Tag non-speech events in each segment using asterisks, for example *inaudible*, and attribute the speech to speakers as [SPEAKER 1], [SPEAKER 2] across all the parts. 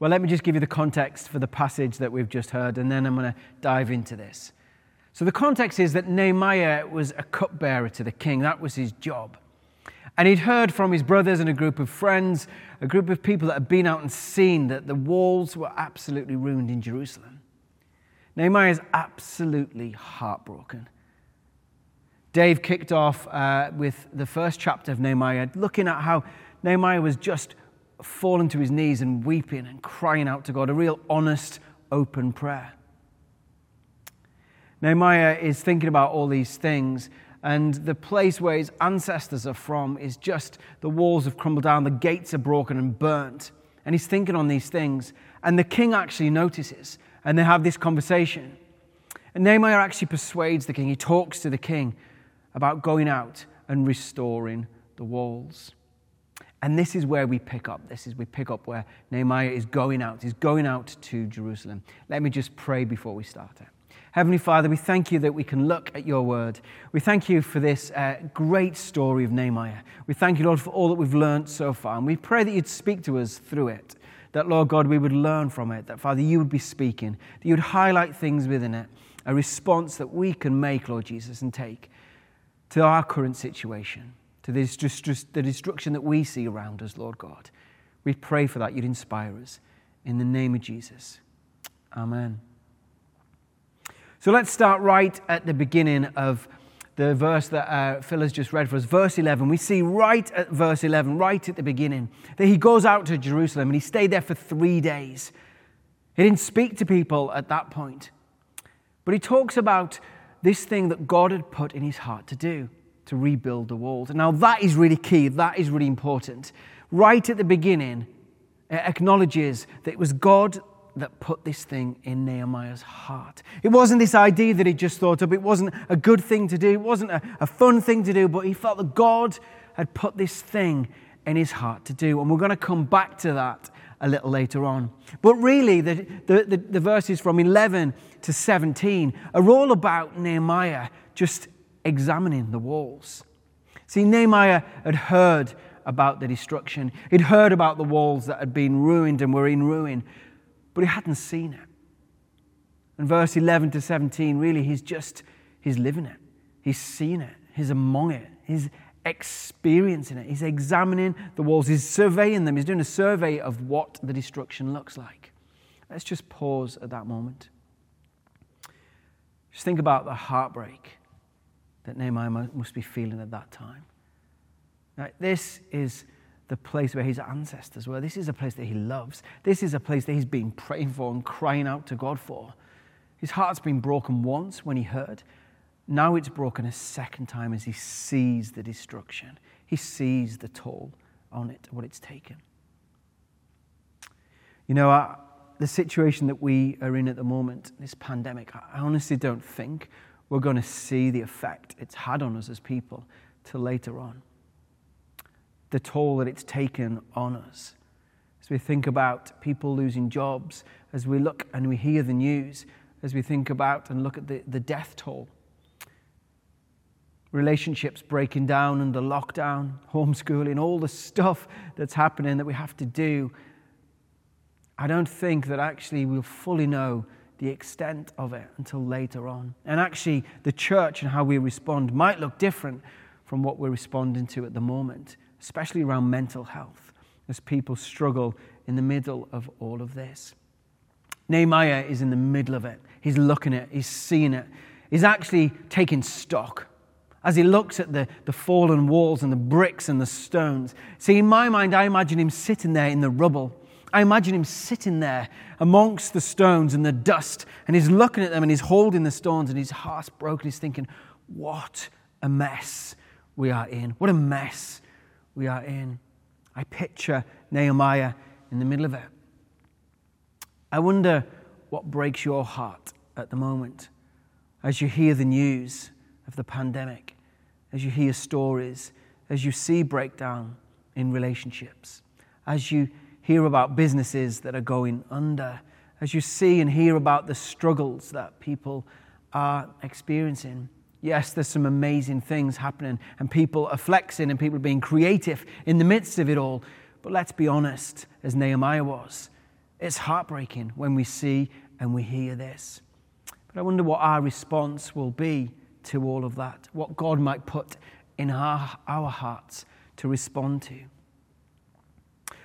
[SPEAKER 1] Well, let me just give you the context for the passage that we've just heard, and then I'm going to dive into this. So, the context is that Nehemiah was a cupbearer to the king, that was his job. And he'd heard from his brothers and a group of friends, a group of people that had been out and seen that the walls were absolutely ruined in Jerusalem. Nehemiah is absolutely heartbroken. Dave kicked off uh, with the first chapter of Nehemiah, looking at how Nehemiah was just fallen to his knees and weeping and crying out to God, a real honest, open prayer. Nehemiah is thinking about all these things, and the place where his ancestors are from is just the walls have crumbled down, the gates are broken and burnt. And he's thinking on these things, and the king actually notices, and they have this conversation. And Nehemiah actually persuades the king, he talks to the king about going out and restoring the walls. And this is where we pick up. This is we pick up where Nehemiah is going out. He's going out to Jerusalem. Let me just pray before we start it. Heavenly Father, we thank you that we can look at your word. We thank you for this uh, great story of Nehemiah. We thank you, Lord, for all that we've learned so far. And we pray that you'd speak to us through it. That, Lord God, we would learn from it. That, Father, you would be speaking. That you would highlight things within it. A response that we can make, Lord Jesus, and take to our current situation to just the destruction that we see around us, Lord God. We pray for that. You'd inspire us. In the name of Jesus. Amen. So let's start right at the beginning of the verse that uh, Phil has just read for us, verse 11. We see right at verse 11, right at the beginning, that he goes out to Jerusalem and he stayed there for three days. He didn't speak to people at that point, but he talks about this thing that God had put in his heart to do to rebuild the walls. Now, that is really key. That is really important. Right at the beginning, it acknowledges that it was God that put this thing in Nehemiah's heart. It wasn't this idea that he just thought up, it wasn't a good thing to do, it wasn't a, a fun thing to do, but he felt that God had put this thing in his heart to do. And we're going to come back to that a little later on. But really, the, the, the, the verses from 11 to 17 are all about Nehemiah just examining the walls. See, Nehemiah had heard about the destruction, he'd heard about the walls that had been ruined and were in ruin, but he hadn't seen it. And verse 11 to 17, really, he's just, he's living it. He's seen it. He's among it. He's experiencing it. He's examining the walls. He's surveying them. He's doing a survey of what the destruction looks like. Let's just pause at that moment. Just think about the heartbreak that Nehemiah must be feeling at that time. This is the place where his ancestors were. This is a place that he loves. This is a place that he's been praying for and crying out to God for. His heart's been broken once when he heard. Now it's broken a second time as he sees the destruction. He sees the toll on it, what it's taken. You know, uh, the situation that we are in at the moment, this pandemic, I honestly don't think we're going to see the effect it's had on us as people till later on. The toll that it's taken on us. As we think about people losing jobs, as we look and we hear the news, as we think about and look at the, the death toll. Relationships breaking down under lockdown, *laughs* homeschooling, all the stuff that's happening that we have to do. I don't think that actually we'll fully know the extent of it until later on. And actually, the church and how we respond might look different from what we're responding to at the moment, especially around mental health, as people struggle in the middle of all of this. Nehemiah is in the middle of it. He's looking at it, he's seeing it, he's actually taking stock. As he looks at the, the fallen walls and the bricks and the stones. See, in my mind, I imagine him sitting there in the rubble I imagine him sitting there amongst the stones and the dust, and he's looking at them and he's holding the stones, and his heart's broken. He's thinking, What a mess we are in. What a mess we are in. I picture Nehemiah in the middle of it. I wonder what breaks your heart at the moment as you hear the news of the pandemic, as you hear stories, as you see breakdown in relationships, as you hear about businesses that are going under, as you see and hear about the struggles that people are experiencing. Yes, there's some amazing things happening, and people are flexing and people are being creative in the midst of it all. But let's be honest, as Nehemiah was, It's heartbreaking when we see and we hear this. But I wonder what our response will be to all of that, what God might put in our, our hearts to respond to.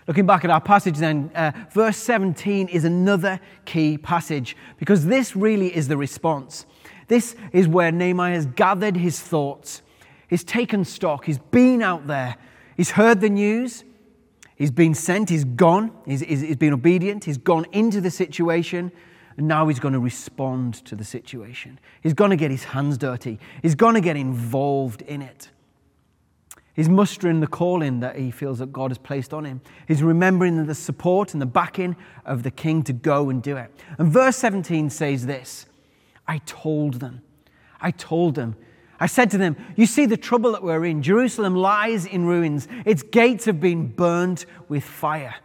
[SPEAKER 1] Looking back at our passage, then, uh, verse 17 is another key passage because this really is the response. This is where Nehemiah has gathered his thoughts, he's taken stock, he's been out there, he's heard the news, he's been sent, he's gone, he's, he's been obedient, he's gone into the situation, and now he's going to respond to the situation. He's going to get his hands dirty, he's going to get involved in it. He's mustering the calling that he feels that God has placed on him. He's remembering the support and the backing of the king to go and do it. And verse 17 says this I told them. I told them. I said to them, You see the trouble that we're in. Jerusalem lies in ruins, its gates have been burned with fire.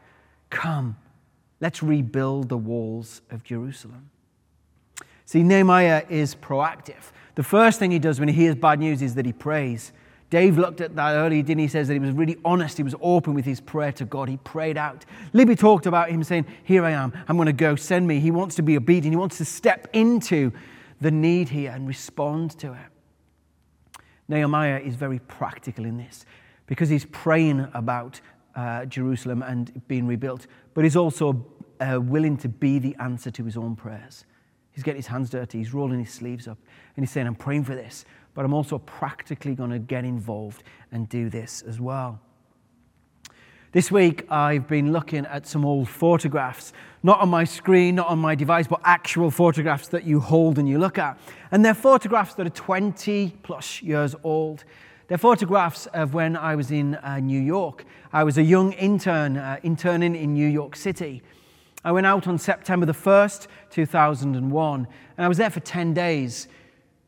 [SPEAKER 1] Come, let's rebuild the walls of Jerusalem. See, Nehemiah is proactive. The first thing he does when he hears bad news is that he prays. Dave looked at that early, didn't he? Says that he was really honest. He was open with his prayer to God. He prayed out. Libby talked about him saying, Here I am. I'm going to go. Send me. He wants to be obedient. He wants to step into the need here and respond to it. Nehemiah is very practical in this because he's praying about uh, Jerusalem and being rebuilt, but he's also uh, willing to be the answer to his own prayers. He's getting his hands dirty, he's rolling his sleeves up, and he's saying, I'm praying for this but I'm also practically going to get involved and do this as well. This week, I've been looking at some old photographs, not on my screen, not on my device, but actual photographs that you hold and you look at. And they're photographs that are 20 plus years old. They're photographs of when I was in uh, New York. I was a young intern, uh, interning in New York City. I went out on September the 1st, 2001, and I was there for 10 days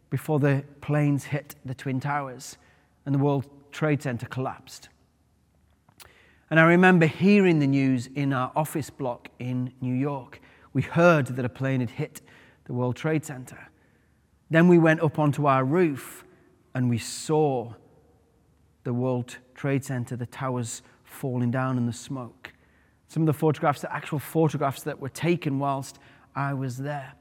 [SPEAKER 1] before the planes hit the Twin Towers and the World Trade Center collapsed. And I remember hearing the news in our office block in New York. We heard that a plane had hit the World Trade Center. Then we went up onto our roof and we saw the World Trade Center, the towers falling down in the smoke. Some of the photographs, the actual photographs that were taken whilst I was there.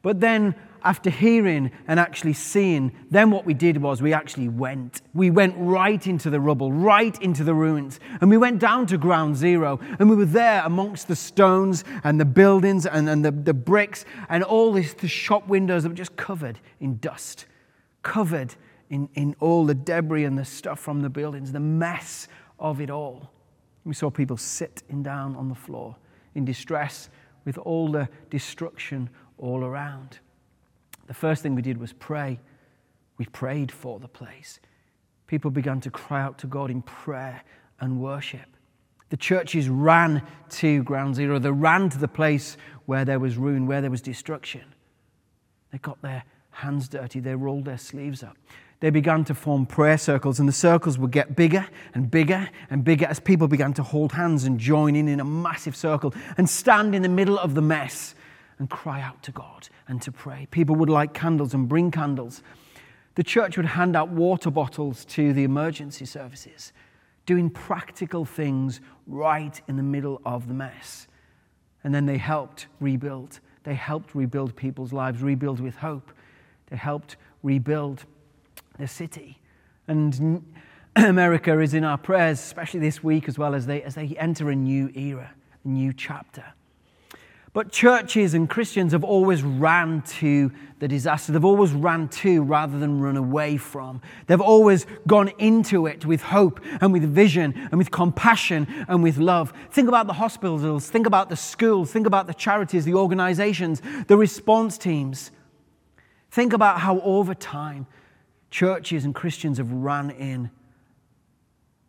[SPEAKER 1] But then, after hearing and actually seeing, then what we did was we actually went. We went right into the rubble, right into the ruins. And we went down to ground zero. And we were there amongst the stones and the buildings and, and the, the bricks and all this, the shop windows that were just covered in dust, covered in, in all the debris and the stuff from the buildings, the mess of it all. We saw people sitting down on the floor in distress with all the destruction all around. The first thing we did was pray. We prayed for the place. People began to cry out to God in prayer and worship. The churches ran to ground zero. They ran to the place where there was ruin, where there was destruction. They got their hands dirty. They rolled their sleeves up. They began to form prayer circles, and the circles would get bigger and bigger and bigger as people began to hold hands and join in in a massive circle and stand in the middle of the mess and cry out to God and to pray. People would light candles and bring candles. The church would hand out water bottles to the emergency services, doing practical things right in the middle of the mess. And then they helped rebuild. They helped rebuild people's lives, rebuild with hope. They helped rebuild the city. And *clears throat* America is in our prayers, especially this week, as well as they, as they enter a new era, a new chapter. But churches and Christians have always ran to the disaster. They've always ran to rather than run away from. They've always gone into it with hope and with vision and with compassion and with love. Think about the hospitals, think about the schools, think about the charities, the organizations, the response teams. Think about how over time churches and Christians have ran in,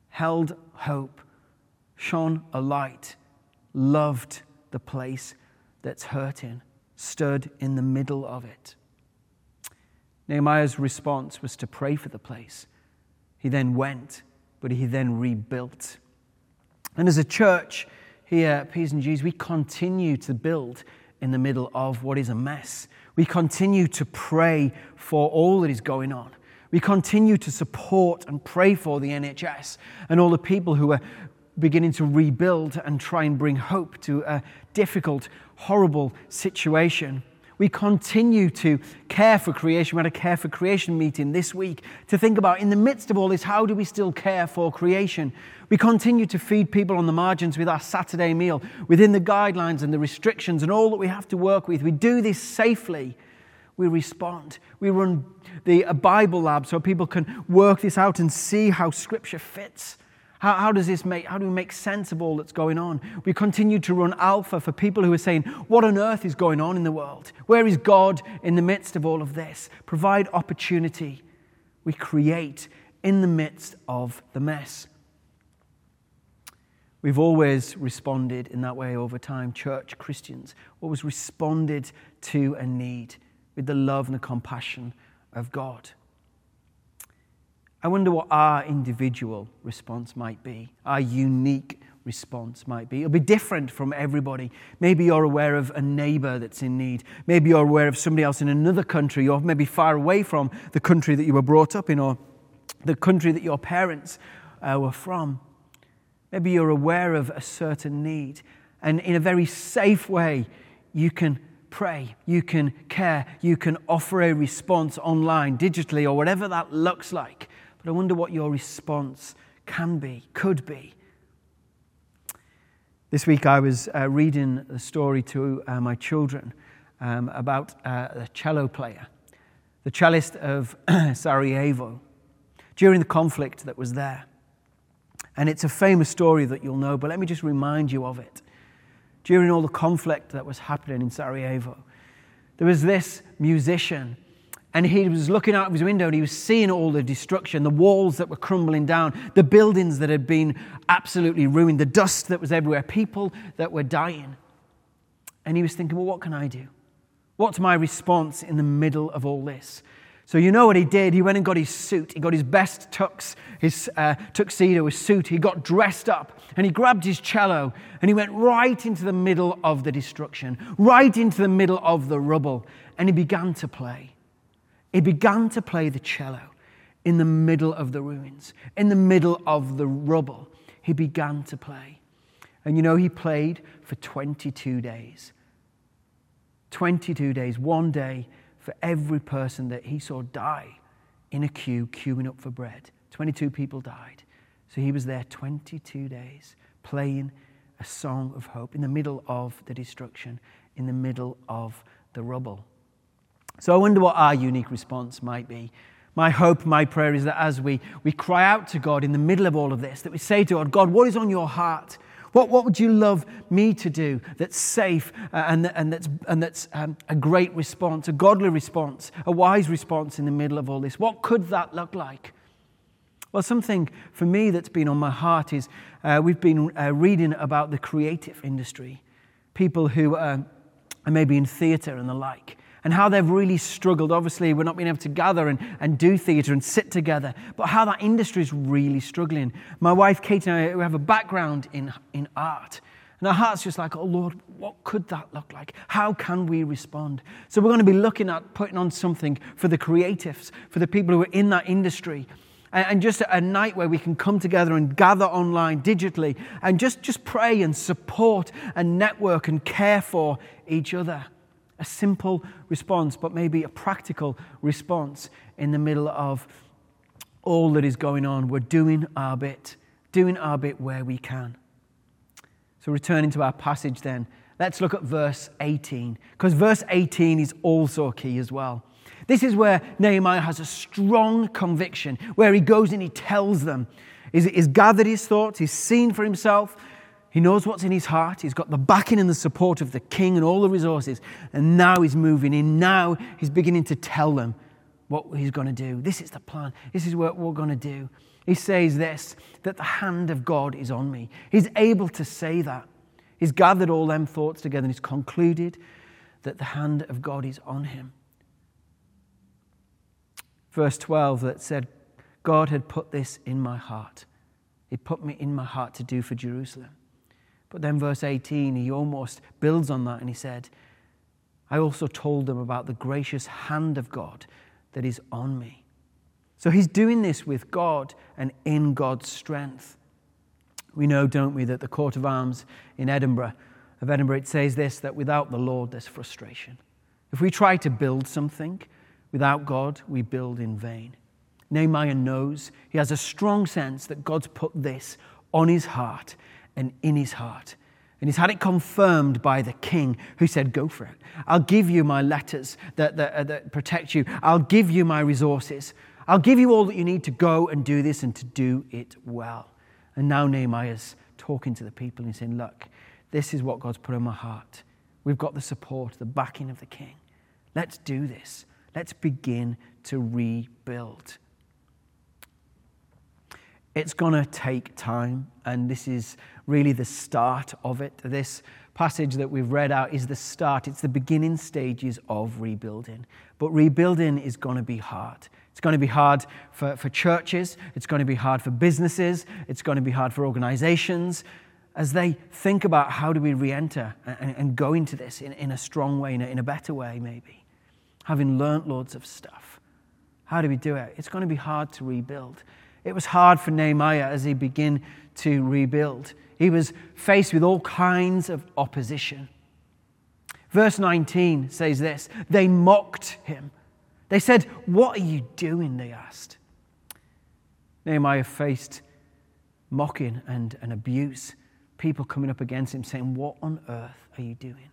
[SPEAKER 1] held hope, shone a light, loved the place that's hurting stood in the middle of it. Nehemiah's response was to pray for the place. He then went, but he then rebuilt. And as a church here at P's and G's, we continue to build in the middle of what is a mess. We continue to pray for all that is going on. We continue to support and pray for the NHS and all the people who are beginning to rebuild and try and bring hope to a difficult, horrible situation. We continue to care for creation. We had a care for creation meeting this week to think about, in the midst of all this, how do we still care for creation? We continue to feed people on the margins with our Saturday meal within the guidelines and the restrictions and all that we have to work with. We do this safely. We respond. We run the Bible lab so people can work this out and see how Scripture fits how, how, does this make, how do we make sense of all that's going on? We continue to run Alpha for people who are saying, What on earth is going on in the world? Where is God in the midst of all of this? Provide opportunity. We create in the midst of the mess. We've always responded in that way over time, church Christians, always responded to a need with the love and the compassion of God. I wonder what our individual response might be, our unique response might be. It'll be different from everybody. Maybe you're aware of a neighbor that's in need. Maybe you're aware of somebody else in another country, or maybe far away from the country that you were brought up in, or the country that your parents uh, were from. Maybe you're aware of a certain need, and in a very safe way, you can pray, you can care, you can offer a response online, digitally, or whatever that looks like. But I wonder what your response can be, could be. This week I was uh, reading a story to uh, my children um, about uh, a cello player, the cellist of *clears throat* Sarajevo, during the conflict that was there. And it's a famous story that you'll know, but let me just remind you of it. During all the conflict that was happening in Sarajevo, there was this musician and he was looking out of his window and he was seeing all the destruction, the walls that were crumbling down, the buildings that had been absolutely ruined, the dust that was everywhere, people that were dying. And he was thinking, well, what can I do? What's my response in the middle of all this? So, you know what he did? He went and got his suit. He got his best tux, his uh, tuxedo, his suit. He got dressed up and he grabbed his cello and he went right into the middle of the destruction, right into the middle of the rubble, and he began to play. He began to play the cello in the middle of the ruins, in the middle of the rubble. He began to play. And you know, he played for 22 days. 22 days, one day for every person that he saw die in a queue, queuing up for bread. 22 people died. So he was there 22 days playing a song of hope in the middle of the destruction, in the middle of the rubble. So I wonder what our unique response might be. My hope, my prayer is that as we, we cry out to God in the middle of all of this, that we say to God, God, what is on your heart? What, what would you love me to do that's safe uh, and, and that's, and that's um, a great response, a godly response, a wise response in the middle of all this? What could that look like? Well, something for me that's been on my heart is uh, we've been uh, reading about the creative industry, people who uh, are maybe in theatre and the like and how they've really struggled. Obviously, we're not being able to gather and, and do theatre and sit together, but how that industry is really struggling. My wife, Kate, and I we have a background in, in art. And our heart's just like, oh Lord, what could that look like? How can we respond? So we're going to be looking at putting on something for the creatives, for the people who are in that industry. And just a night where we can come together and gather online digitally and just, just pray and support and network and care for each other. A simple response, but maybe a practical response in the middle of all that is going on. We're doing our bit, doing our bit where we can. So, returning to our passage then, let's look at verse 18, because verse 18 is also key as well. This is where Nehemiah has a strong conviction, where he goes and he tells them, he's, he's gathered his thoughts, he's seen for himself he knows what's in his heart. He's got the backing and the support of the king and all the resources. And now he's moving in. Now he's beginning to tell them what he's going to do. This is the plan. This is what we're going to do. He says this that the hand of God is on me. He's able to say that. He's gathered all them thoughts together and he's concluded that the hand of God is on him. Verse 12 that said, God had put this in my heart. He put me in my heart to do for Jerusalem. But then, verse 18, he almost builds on that and he said, I also told them about the gracious hand of God that is on me. So he's doing this with God and in God's strength. We know, don't we, that the coat of arms in Edinburgh, of Edinburgh, it says this that without the Lord, there's frustration. If we try to build something without God, we build in vain. Nehemiah knows, he has a strong sense that God's put this on his heart and in his heart. And he's had it confirmed by the king who said, Go for it. I'll give you my letters that, that, uh, that protect you. I'll give you my resources. I'll give you all that you need to go and do this and to do it well. And now Nehemiah's talking to the people and saying, Look, this is what God's put in my heart. We've got the support, the backing of the king. Let's do this. Let's begin to rebuild. It's going to take time, and this is really the start of it. This passage that we've read out is the start, it's the beginning stages of rebuilding. But rebuilding is going to be hard. It's going to be hard for, for churches, it's going to be hard for businesses, it's going to be hard for organizations as they think about how do we re enter and, and, go into this in, in a strong way, in a, in a better way, maybe, having learnt loads of stuff. How do we do it? It's going to be hard to rebuild. It was hard for Nehemiah as he began to rebuild. He was faced with all kinds of opposition. Verse 19 says this They mocked him. They said, What are you doing? They asked. Nehemiah faced mocking and, and abuse, people coming up against him saying, What on earth are you doing?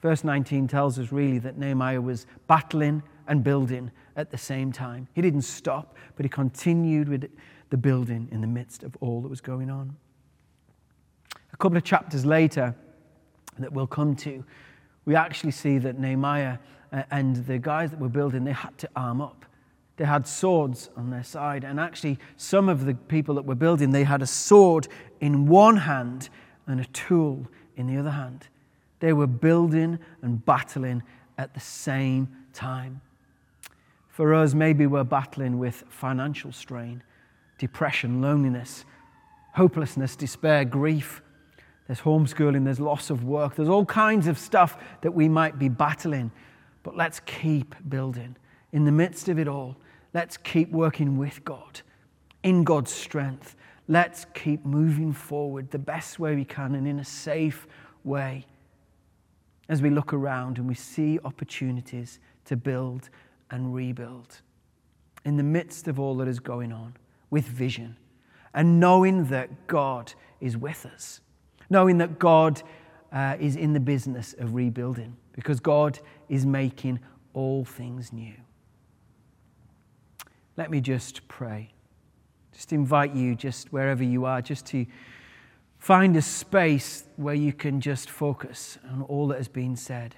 [SPEAKER 1] Verse 19 tells us really that Nehemiah was battling and building at the same time. He didn't stop, but he continued with the building in the midst of all that was going on. A couple of chapters later, that we'll come to, we actually see that Nehemiah uh, and the guys that were building, they had to arm up. They had swords on their side. And actually, some of the people that were building, they had a sword in one hand and a tool in the other hand. They were building and battling at the same time. For us, maybe we're battling with financial strain, depression, loneliness, hopelessness, despair, grief. There's homeschooling, there's loss of work, there's all kinds of stuff that we might be battling. But let's keep building. In the midst of it all, let's keep working with God, in God's strength. Let's keep moving forward the best way we can and in a safe way as we look around and we see opportunities to build and rebuild in the midst of all that is going on with vision and knowing that God is with us, knowing that God uh, is in the business of rebuilding because God is making all things new. Let me just pray. Just invite you, just wherever you are, just to find a space where you can just focus on all that has been said.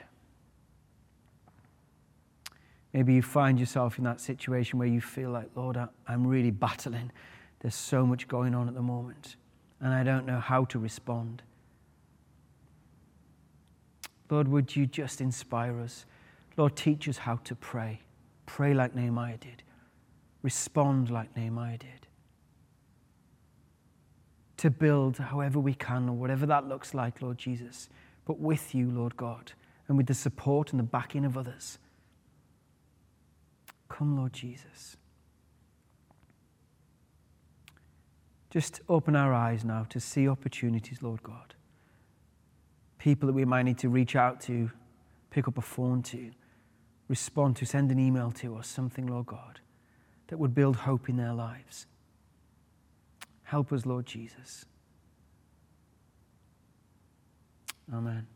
[SPEAKER 1] Maybe you find yourself in that situation where you feel like, Lord, I'm really battling. There's so much going on at the moment, and I don't know how to respond. Lord, would you just inspire us? Lord, teach us how to pray. Pray like Nehemiah did, respond like Nehemiah did. To build however we can, or whatever that looks like, Lord Jesus, but with you, Lord God, and with the support and the backing of others. Come, Lord Jesus. Just open our eyes now to see opportunities, Lord God. People that we might need to reach out to, pick up a phone to, respond to, send an email to, or something, Lord God, that would build hope in their lives. Help us, Lord Jesus. Amen.